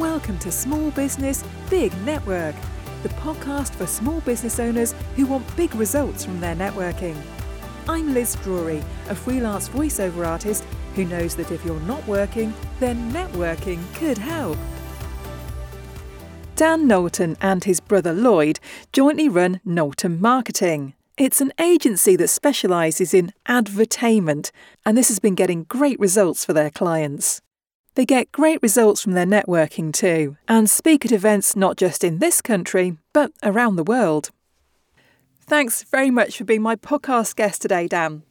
Welcome to Small Business Big Network, the podcast for small business owners who want big results from their networking. I'm Liz Drury, a freelance voiceover artist who knows that if you're not working, then networking could help. Dan Knowlton and his brother Lloyd jointly run Knowlton Marketing. It's an agency that specialises in advertainment, and this has been getting great results for their clients. They get great results from their networking too, and speak at events not just in this country, but around the world. Thanks very much for being my podcast guest today, Dan.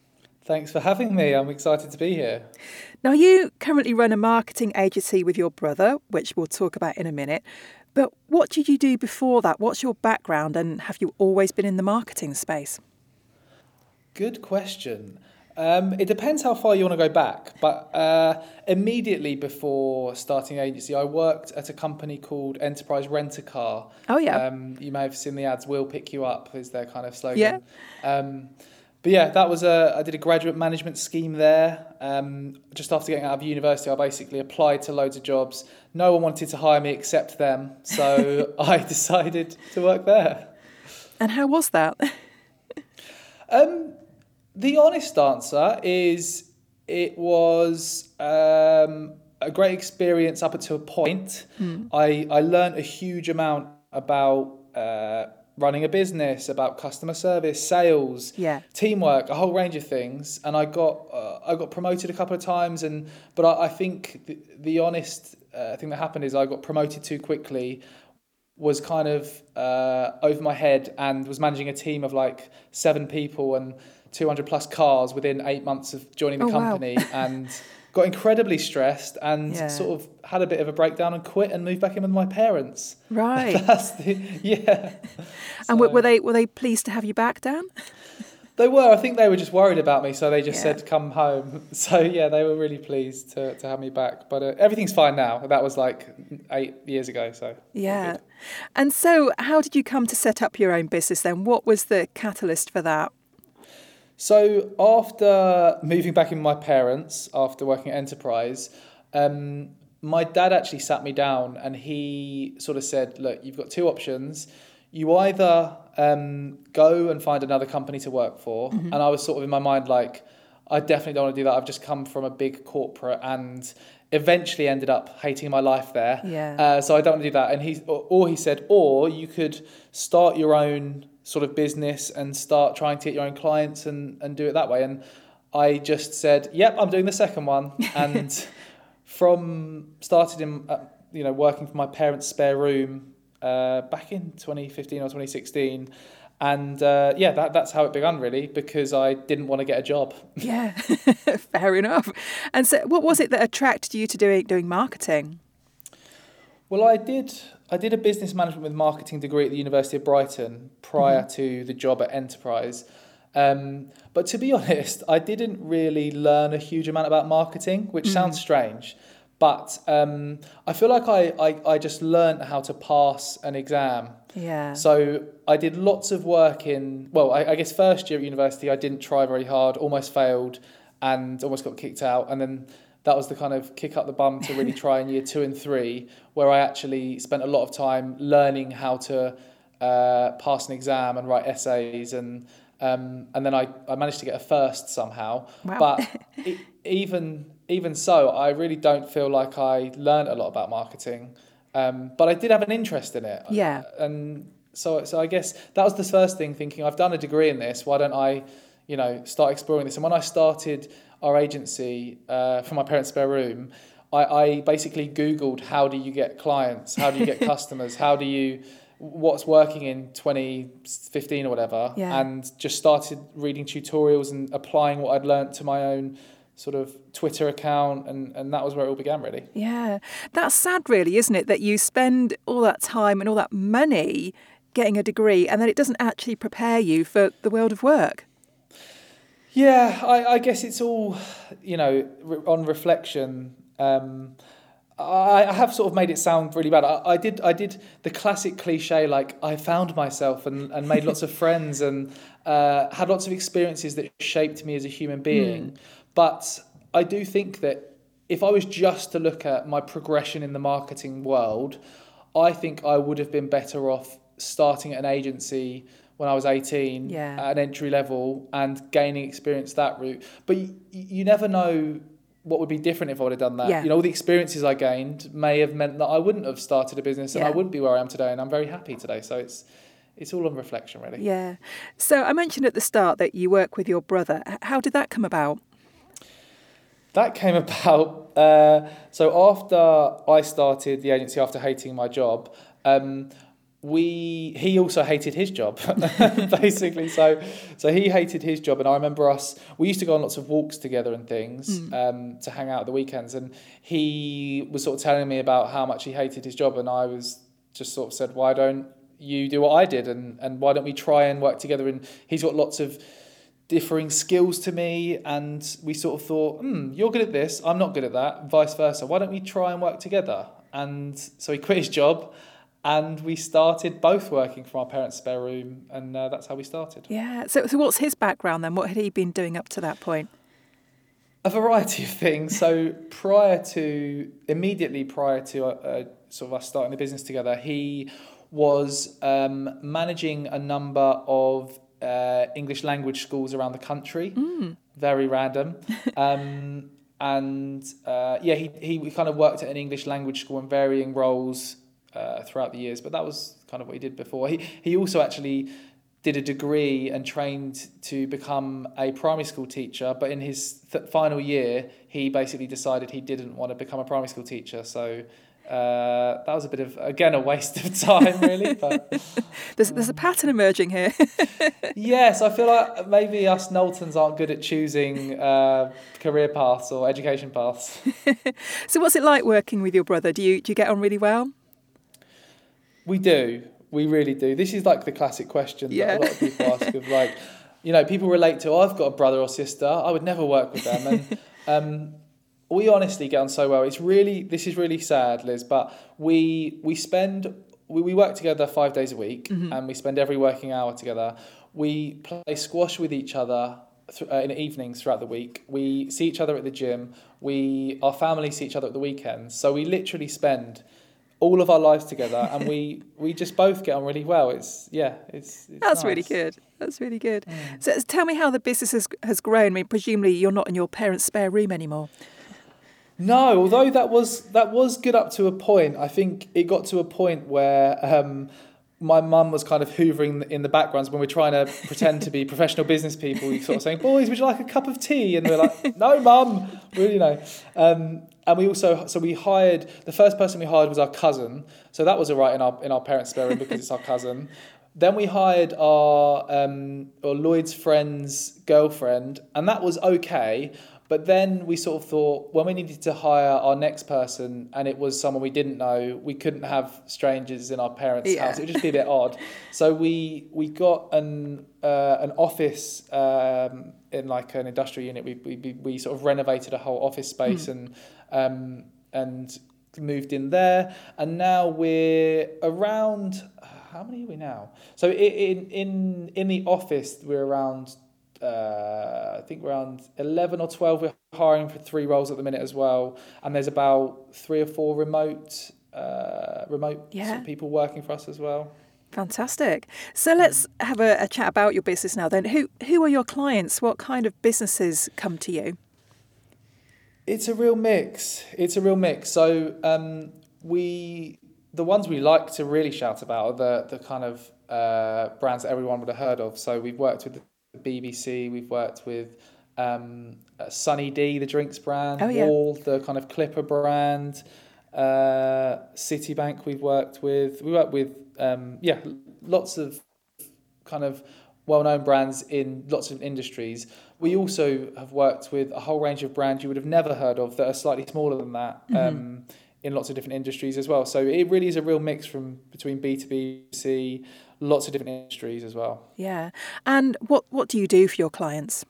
Thanks for having me. I'm excited to be here. Now, you currently run a marketing agency with your brother, which we'll talk about in a minute. But what did you do before that? What's your background, and have you always been in the marketing space? Good question. Um, it depends how far you want to go back, but uh, immediately before starting agency, I worked at a company called Enterprise Rent a Car. Oh yeah. Um, you may have seen the ads. "We'll pick you up" is their kind of slogan. Yeah. Um, but yeah, that was a. I did a graduate management scheme there. Um, just after getting out of university, I basically applied to loads of jobs. No one wanted to hire me except them, so I decided to work there. And how was that? Um, the honest answer is it was um, a great experience up until a point. Hmm. I, I learned a huge amount about uh, running a business, about customer service, sales, Yeah. teamwork, a whole range of things. And I got uh, I got promoted a couple of times, and but I, I think the, the honest uh, thing that happened is I got promoted too quickly. Was kind of uh, over my head and was managing a team of like seven people and 200 plus cars within eight months of joining the Oh, wow. company and got incredibly stressed and Yeah. sort of had a bit of a breakdown and quit and moved back in with my parents. Right. The, yeah. and were, So- were they were they pleased to have you back, Dan? They were. I think they were just worried about me, so they just Yeah. said, "Come home." So yeah, they were really pleased to, to have me back. But uh, everything's fine now. That was like eight years ago. So Yeah. And so, how did you come to set up your own business then? What was the catalyst for that? So after moving back in with my parents, after working at Enterprise, um, my dad actually sat me down and he sort of said, "Look, you've got two options. You either um, go and find another company to work for," and I was sort of in my mind like, "I definitely don't want to do that. I've just come from a big corporate and." Eventually ended up hating my life there. Yeah. Uh, so I don't want to do that. And he, or, or he said, or you could start your own sort of business and start trying to get your own clients and, and do it that way. And I just said, yep, I'm doing the second one. And from started in, uh, you know, working from my parents' spare room uh, back in 2015 or 2016. And uh, yeah, that, that's how it began really, because I didn't want to get a job. Yeah, fair enough. And so, what was it that attracted you to doing doing marketing? Well, I did. I did a business management with marketing degree at the University of Brighton prior to the job at Enterprise. Um, but to be honest, I didn't really learn a huge amount about marketing, which sounds strange. But um, I feel like I, I, I just learned how to pass an exam. Yeah. So I did lots of work in, well, I, I guess first year at university, I didn't try very hard, almost failed, and almost got kicked out. And then that was the kind of kick up the bum to really try in year two and three, where I actually spent a lot of time learning how to uh, pass an exam and write essays. And, um, and then I, I managed to get a first somehow. Wow. But e- even, even so, I really don't feel like I learned a lot about marketing. Um, but I did have an interest in it Yeah. and so so I guess that was the first thing thinking I've done a degree in this why don't I you know start exploring this and when I started our agency uh, from my parents spare room I, I basically googled how do you get clients how do you get customers how do you what's working in 2015 or whatever Yeah. and just started reading tutorials and applying what I'd learnt to my own sort of Twitter account and, and that was where it all began really Yeah, that's sad, really, isn't it? That you spend all that time and all that money getting a degree, and then it doesn't actually prepare you for the world of work. Yeah, I, I guess it's all, you know, re- on reflection. Um, I, I have sort of made it sound really bad. I, I did, I did the classic cliche, like I found myself and, and made lots of friends and uh, had lots of experiences that shaped me as a human being. But I do think that if I was just to look at my progression in the marketing world, I think I would have been better off starting at an agency when I was 18 Yeah. at an entry level and gaining experience that route. But you, you never know what would be different if I would have done that. Yeah. You know, all the experiences I gained may have meant that I wouldn't have started a business and I wouldn't be where I am today. And I'm very happy today. So it's it's all on reflection, really. Yeah. So I mentioned at the start that you work with your brother. How did that come about? That came about. Uh, so after I started the agency, after hating my job, um, we he also hated his job, basically. So so he hated his job, and I remember us. We used to go on lots of walks together and things um, to hang out at the weekends, and he was sort of telling me about how much he hated his job, and I was just sort of said, why don't you do what I did, and and why don't we try and work together? And he's got lots of differing skills to me and we sort of thought hmm you're good at this i'm not good at that vice versa why don't we try and work together and so he quit his job and we started both working from our parents spare room and uh, that's how we started Yeah. So, so what's his background then? What had he been doing up to that point? a variety of things so prior to immediately prior to uh, uh, sort of us starting the business together he was um, managing a number of uh, english language schools around the country very random. Um, and uh, yeah, he, he kind of worked at an English language school in varying roles uh, throughout the years, but that was kind of what he did before. He, he also actually did a degree and trained to become a primary school teacher, but in his th- final year, he basically decided he didn't want to become a primary school teacher. So uh, that was a bit of, again, a waste of time, really. But There's, there's a pattern emerging here. Yes, I feel like maybe us Knowltons aren't good at choosing uh, career paths or education paths. so, what's it like working with your brother? Do you do you get on really well? We do, we really do. This is like the classic question Yeah. that a lot of people ask of like, you know, people relate to, oh, I've got a brother or sister, I would never work with them. And um, we honestly get on so well. It's really, this is really sad, Liz, but we, we spend, we, we work together five days a week and we spend every working hour together. We play squash with each other th- uh, in the evenings throughout the week. We see each other at the gym. We, our families see each other at the weekends. So we literally spend all of our lives together and we, we just both get on really well. It's, yeah, it's, it's That's really good. That's really good. So, tell me how the business has, has grown. I mean, presumably you're not in your parents' spare room anymore. No, although that was that was good up to a point. I think it got to a point where um, my mum was kind of hoovering in the backgrounds when we're trying to pretend to be professional business people. We sort of saying, "Boys, would you like a cup of tea?" And we're like, "No, mum." You know. Um, and we also so we hired the first person we hired was our cousin. So that was all right in our in our parents' spare room because it's our cousin. Then we hired our um, or Lloyd's friend's girlfriend, and that was okay. But then we sort of thought when we needed to hire our next person, and it was someone we didn't know, we couldn't have strangers in our parents' Yeah. house. It would just be a bit odd. So we we got an uh, an office um, in like an industrial unit. We, we we- sort of renovated a whole office space and um, and moved in there, and now we're around. How many are we now? So in in in the office we're around. Uh, I think around eleven or twelve. We're hiring for three roles at the minute as well, and there's about three or four remote uh, remote Yeah. people working for us as well. Fantastic. So let's have a, a chat about your business now. Then, who who are your clients? What kind of businesses come to you? It's a real mix. It's a real mix. So um, we, the ones we like to really shout about are the the kind of uh, brands that everyone would have heard of. So we've worked with the BBC. We've worked with um, uh, Sunny D, the drinks brand. Oh, yeah. Wahl, the kind of Clipper brand. Uh, Citibank. We've worked with. We work with um, yeah, lots of kind of well-known brands in lots of industries. We also have worked with a whole range of brands you would have never heard of that are slightly smaller than that um, in lots of different industries as well. So it really is a real mix from between B two B, C, lots of different industries as well. Yeah. And what what do you do for your clients?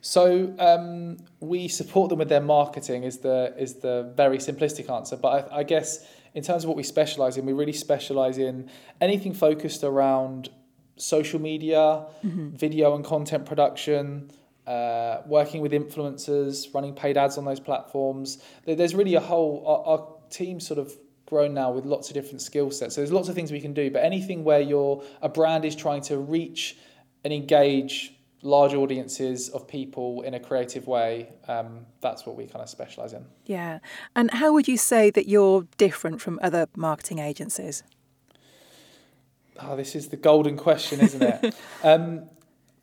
So um, we support them with their marketing is the is the very simplistic answer. But I, I guess in terms of what we specialize in, we really specialize in anything focused around social media, video and content production, uh, working with influencers, running paid ads on those platforms. There's really a whole, our, our team sort of grown now with lots of different skill sets. So there's lots of things we can do, but anything where your a brand is trying to reach and engage large audiences of people in a creative way, um, that's what we kind of specialize in. Yeah. And how would you say that you're different from other marketing agencies? Oh, this is the golden question, isn't it? um,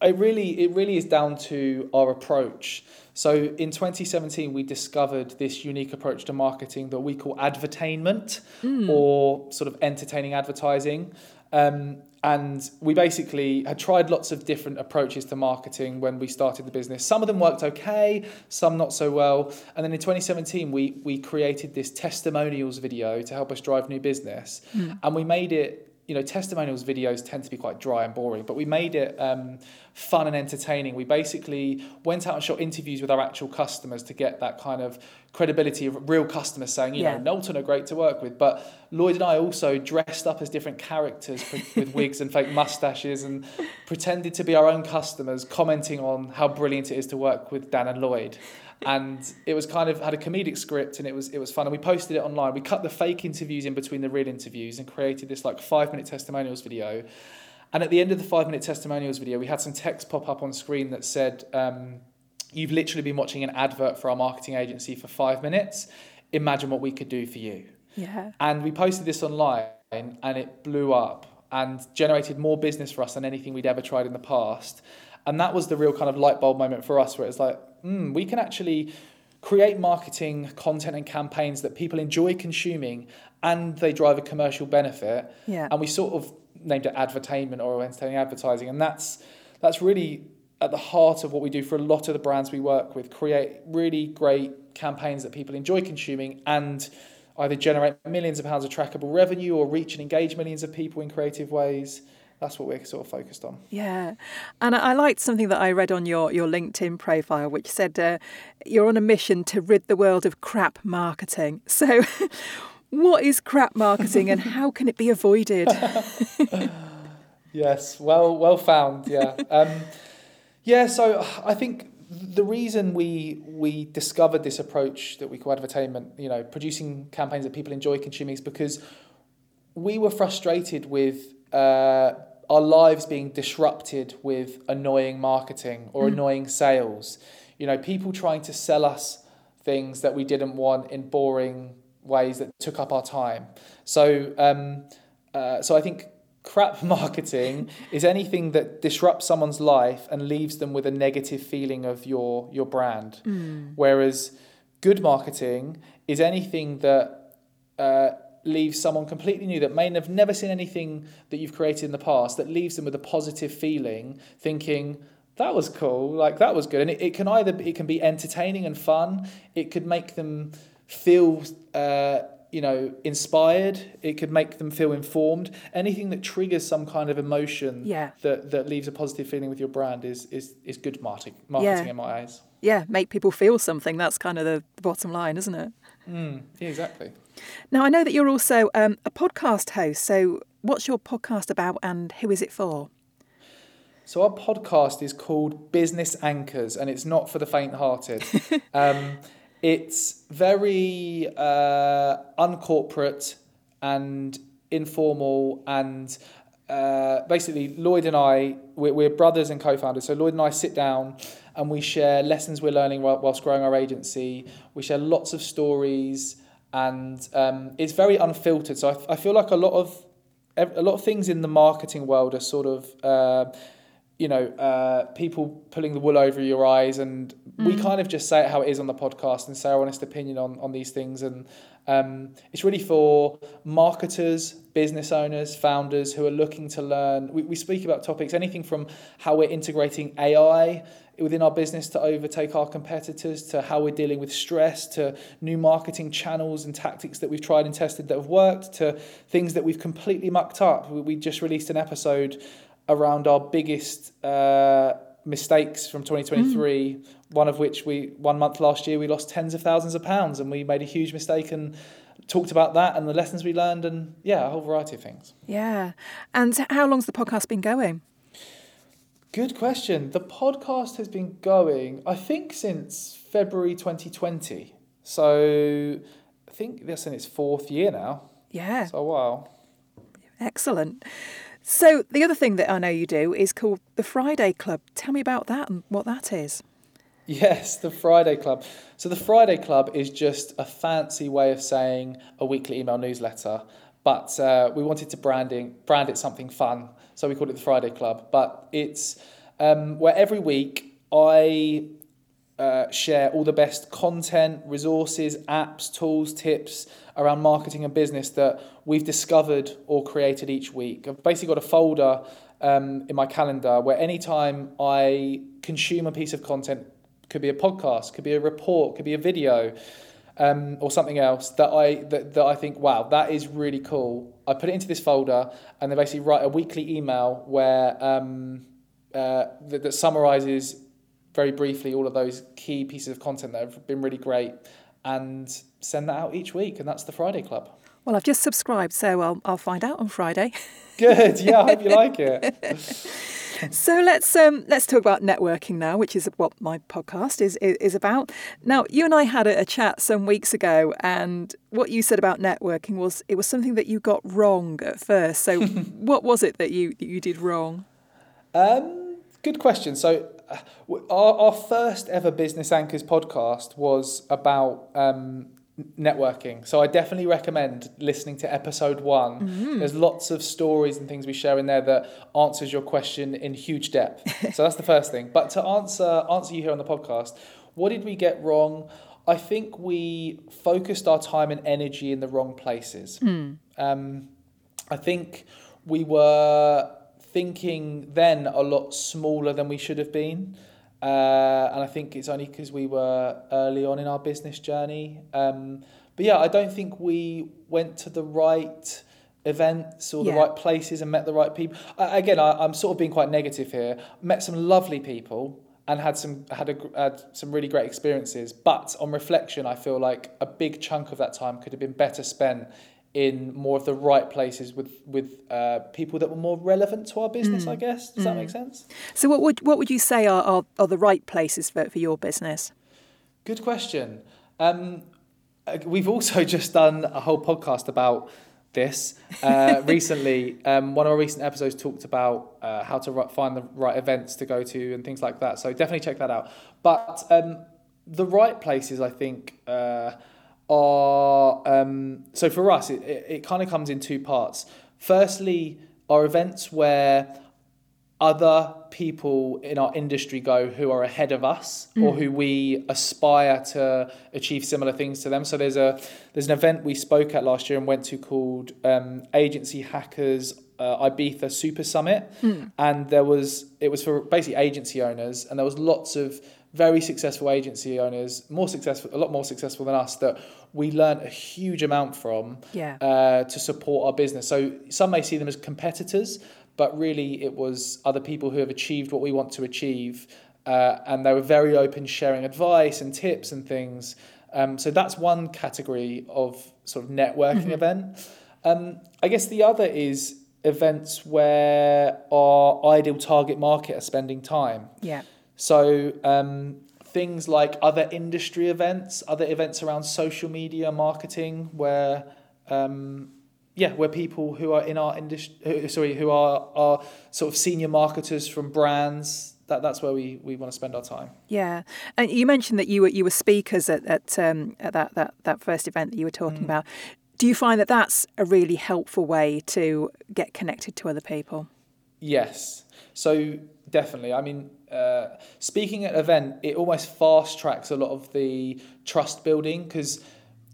it really, it really is down to our approach. So in 2017, we discovered this unique approach to marketing that we call advertainment mm. or sort of entertaining advertising. Um, and we basically had tried lots of different approaches to marketing when we started the business. Some of them worked okay, some not so well. And then in 2017, we, we created this testimonials video to help us drive new business. Mm. And we made it you know, testimonials videos tend to be quite dry and boring, but we made it um, fun and entertaining. We basically went out and shot interviews with our actual customers to get that kind of credibility of real customers saying, you yeah. know, Knowlton are great to work with. But Lloyd and I also dressed up as different characters with wigs and fake mustaches and pretended to be our own customers, commenting on how brilliant it is to work with Dan and Lloyd and it was kind of had a comedic script and it was it was fun. And we posted it online. We cut the fake interviews in between the real interviews and created this like five minute testimonials video. And at the end of the five minute testimonials video we had some text pop up on screen that said um, you've literally been watching an advert for our marketing agency for five minutes. Imagine what we could do for you. Yeah. And we posted this online and it blew up and generated more business for us than anything we'd ever tried in the past and that was the real kind of light bulb moment for us where it's like mm, we can actually create marketing content and campaigns that people enjoy consuming and they drive a commercial benefit. Yeah. And we sort of named it advertainment or entertaining advertising. And that's that's really at the heart of what we do for a lot of the brands we work with, create really great campaigns that people enjoy consuming and either generate millions of pounds of trackable revenue or reach and engage millions of people in creative ways that's what we're sort of focused on. Yeah, and I liked something that I read on your your LinkedIn profile, which said uh, you're on a mission to rid the world of crap marketing. So, what is crap marketing, and how can it be avoided? yes, well, well found. Yeah, um, yeah. So I think the reason we we discovered this approach that we call advertainment, you know, producing campaigns that people enjoy consuming, is because we were frustrated with uh, our lives being disrupted with annoying marketing or mm. annoying sales. You know, people trying to sell us things that we didn't want in boring ways that took up our time. So, um, uh, so I think crap marketing is anything that disrupts someone's life and leaves them with a negative feeling of your your brand. Mm. Whereas good marketing is anything that uh, leaves someone completely new that may have never seen anything that you've created in the past that leaves them with a positive feeling thinking that was cool like that was good. And it, it can either it can be entertaining and fun. It could make them feel uh, you know inspired. It could make them feel informed. Anything that triggers some kind of emotion yeah. that, that leaves a positive feeling with your brand is is, is good marketing marketing yeah. in my eyes. Yeah make people feel something. That's kind of the, the bottom line isn't it? Mm, yeah exactly now, I know that you're also um, a podcast host. So, what's your podcast about and who is it for? So, our podcast is called Business Anchors, and it's not for the faint hearted. um, it's very uh, uncorporate and informal and uh, basically Lloyd and I we're, we're, brothers and co-founders so Lloyd and I sit down and we share lessons we're learning whilst growing our agency we share lots of stories and um, it's very unfiltered. So I, I feel like a lot of a lot of things in the marketing world are sort of uh, you know uh, people pulling the wool over your eyes, and mm. we kind of just say it how it is on the podcast and say our honest opinion on on these things. And um, it's really for marketers, business owners, founders who are looking to learn. We, we speak about topics anything from how we're integrating AI within our business to overtake our competitors, to how we're dealing with stress, to new marketing channels and tactics that we've tried and tested that have worked, to things that we've completely mucked up. We just released an episode around our biggest uh, mistakes from 2023. Mm. One of which we one month last year we lost tens of thousands of pounds and we made a huge mistake and talked about that and the lessons we learned and yeah a whole variety of things. Yeah, and how long's the podcast been going? Good question. The podcast has been going, I think, since February 2020. So I think that's in its fourth year now. Yeah. So wow. Excellent. So the other thing that I know you do is called the Friday Club. Tell me about that and what that is. Yes, the Friday Club. So the Friday Club is just a fancy way of saying a weekly email newsletter, but uh, we wanted to branding brand it something fun, so we called it the Friday Club. But it's um, where every week I uh, share all the best content, resources, apps, tools, tips around marketing and business that we've discovered or created each week. I've basically got a folder um, in my calendar where anytime I consume a piece of content, could be a podcast, could be a report, could be a video, um, or something else that I that, that I think, wow, that is really cool. I put it into this folder and then basically write a weekly email where um, uh, that, that summarizes very briefly all of those key pieces of content that have been really great and send that out each week. And that's the Friday Club. Well, I've just subscribed, so I'll, I'll find out on Friday. Good. Yeah, I hope you like it. so let's um, let's talk about networking now, which is what my podcast is is, about. Now, you and I had a, a, chat some weeks ago, and what you said about networking was it was something that you got wrong at first. So, what was it that you that you did wrong? Um, good question. So, our, our first ever Business Anchors podcast was about um, networking. So I definitely recommend listening to episode one. Mm-hmm. There's lots of stories and things we share in there that answers your question in huge depth. so that's the first thing. But to answer answer you here on the podcast, what did we get wrong? I think we focused our time and energy in the wrong places. Mm. Um, I think we were thinking then a lot smaller than we should have been. Uh, and I think it's only because we were early on in our business journey. Um, but yeah, I don't think we went to the right events or the right places and met the right people. Uh, again, I, I'm sort of being quite negative here. Met some lovely people and had some had a had some really great experiences. But on reflection, I feel like a big chunk of that time could have been better spent in more of the right places with with uh, people that were more relevant to our business. Mm. I guess does mm. that make sense? So, what would what would you say are are, are the right places for, for your business? Good question. Um, uh, we've also just done a whole podcast about this uh, recently. Um, one of our recent episodes talked about uh, how to find the right events to go to and things like that. So definitely check that out. But um, the right places, I think uh, are um, so for us it, it, it kind of comes in two parts firstly are events where other people in our industry go who are ahead of us mm. or who we aspire to achieve similar things to them so there's a there's an event we spoke at last year and went to called um, agency hackers uh, Ibiza Super Summit, mm. and there was it was for basically agency owners, and there was lots of very successful agency owners, more successful, a lot more successful than us, that we learned a huge amount from yeah. uh, to support our business. So some may see them as competitors, but really it was other people who have achieved what we want to achieve. Uh, and they were very open, sharing advice and tips and things. Um, so that's one category of sort of networking mm-hmm. event. Um, I guess the other is events where our ideal target market are spending time. Yeah. So um, things like other industry events, other events around social media marketing, where um, yeah, where people who are in our industry, sorry, who are are sort of senior marketers from brands. That, that's where we, we want to spend our time. Yeah, and you mentioned that you were you were speakers at at, um, at that, that that first event that you were talking mm. about. Do you find that that's a really helpful way to get connected to other people? Yes. So definitely. I mean, uh, speaking at an event, it almost fast tracks a lot of the trust building because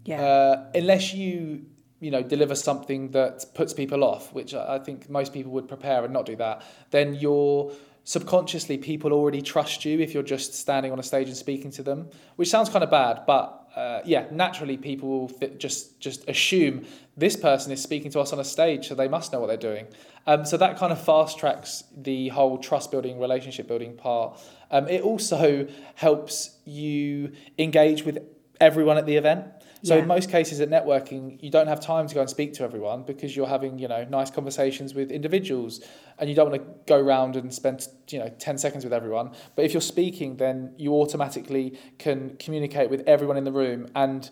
yeah. uh, unless you you know deliver something that puts people off, which I think most people would prepare and not do that, then you're subconsciously people already trust you if you're just standing on a stage and speaking to them, which sounds kind of bad, but uh, yeah, naturally people will th- just just assume this person is speaking to us on a stage, so they must know what they're doing. Um, so that kind of fast tracks the whole trust building, relationship building part. Um, it also helps you engage with everyone at the event. So Yeah. in most cases at networking, you don't have time to go and speak to everyone because you're having you know nice conversations with individuals, and you don't want to go around and spend you know ten seconds with everyone. But if you're speaking, then you automatically can communicate with everyone in the room, and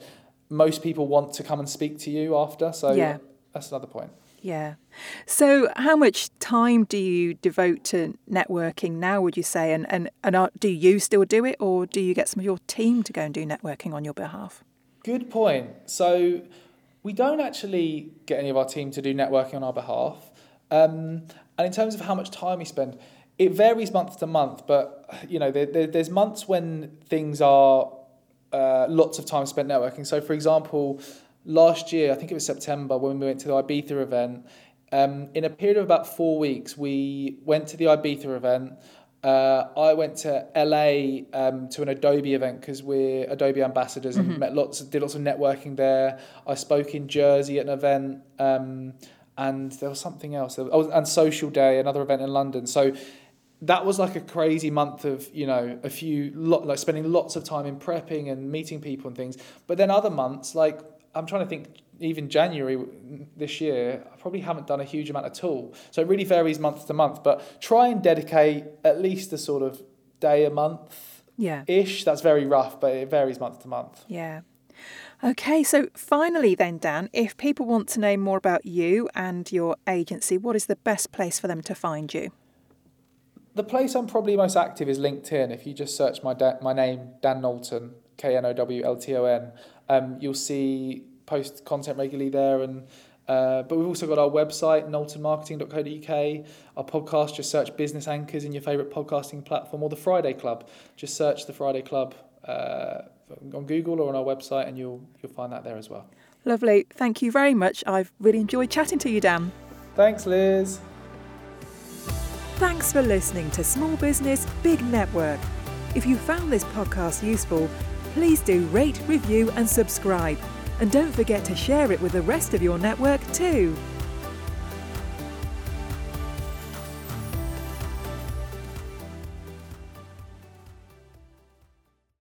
most people want to come and speak to you after. So Yeah. that's another point. Yeah. So, how much time do you devote to networking now, would you say? And, and, and are, do you still do it, or do you get some of your team to go and do networking on your behalf? Good point. So we don't actually get any of our team to do networking on our behalf. Um, and in terms of how much time we spend, it varies month to month. But you know, there, there, there's months when things are uh, lots of time spent networking. So, for example, last year, I think it was September when we went to the Ibiza event. Um, in a period of about four weeks, we went to the Ibiza event. Uh, I went to LA um, to an Adobe event because we're Adobe ambassadors and met lots, did lots of networking there. I spoke in Jersey at an event, um, and there was something else. Oh, and Social Day, another event in London. So that was like a crazy month of you know a few lot like spending lots of time in prepping and meeting people and things. But then other months, like I'm trying to think, even January this year, I probably haven't done a huge amount at all. So it really varies month to month. But try and dedicate at least a sort of day a month Yeah. ish. That's very rough, but it varies month to month. Yeah. Okay, so finally, then, Dan, if people want to know more about you and your agency, what is the best place for them to find you? The place I'm probably most active is LinkedIn. If you just search my da- my name, Dan Knowlton, K N O W L T O N, um, you'll see post content regularly there. And uh, but we've also got our website, knowltonmarketing.co.uk. Our podcast, just search Business Anchors in your favourite podcasting platform, or the Friday Club. Just search the Friday Club uh, on Google or on our website, and you'll you'll find that there as well. Lovely. Thank you very much. I've really enjoyed chatting to you, Dan. Thanks, Liz. Thanks for listening to Small Business Big Network. If you found this podcast useful, please do rate, review, and subscribe. And don't forget to share it with the rest of your network too.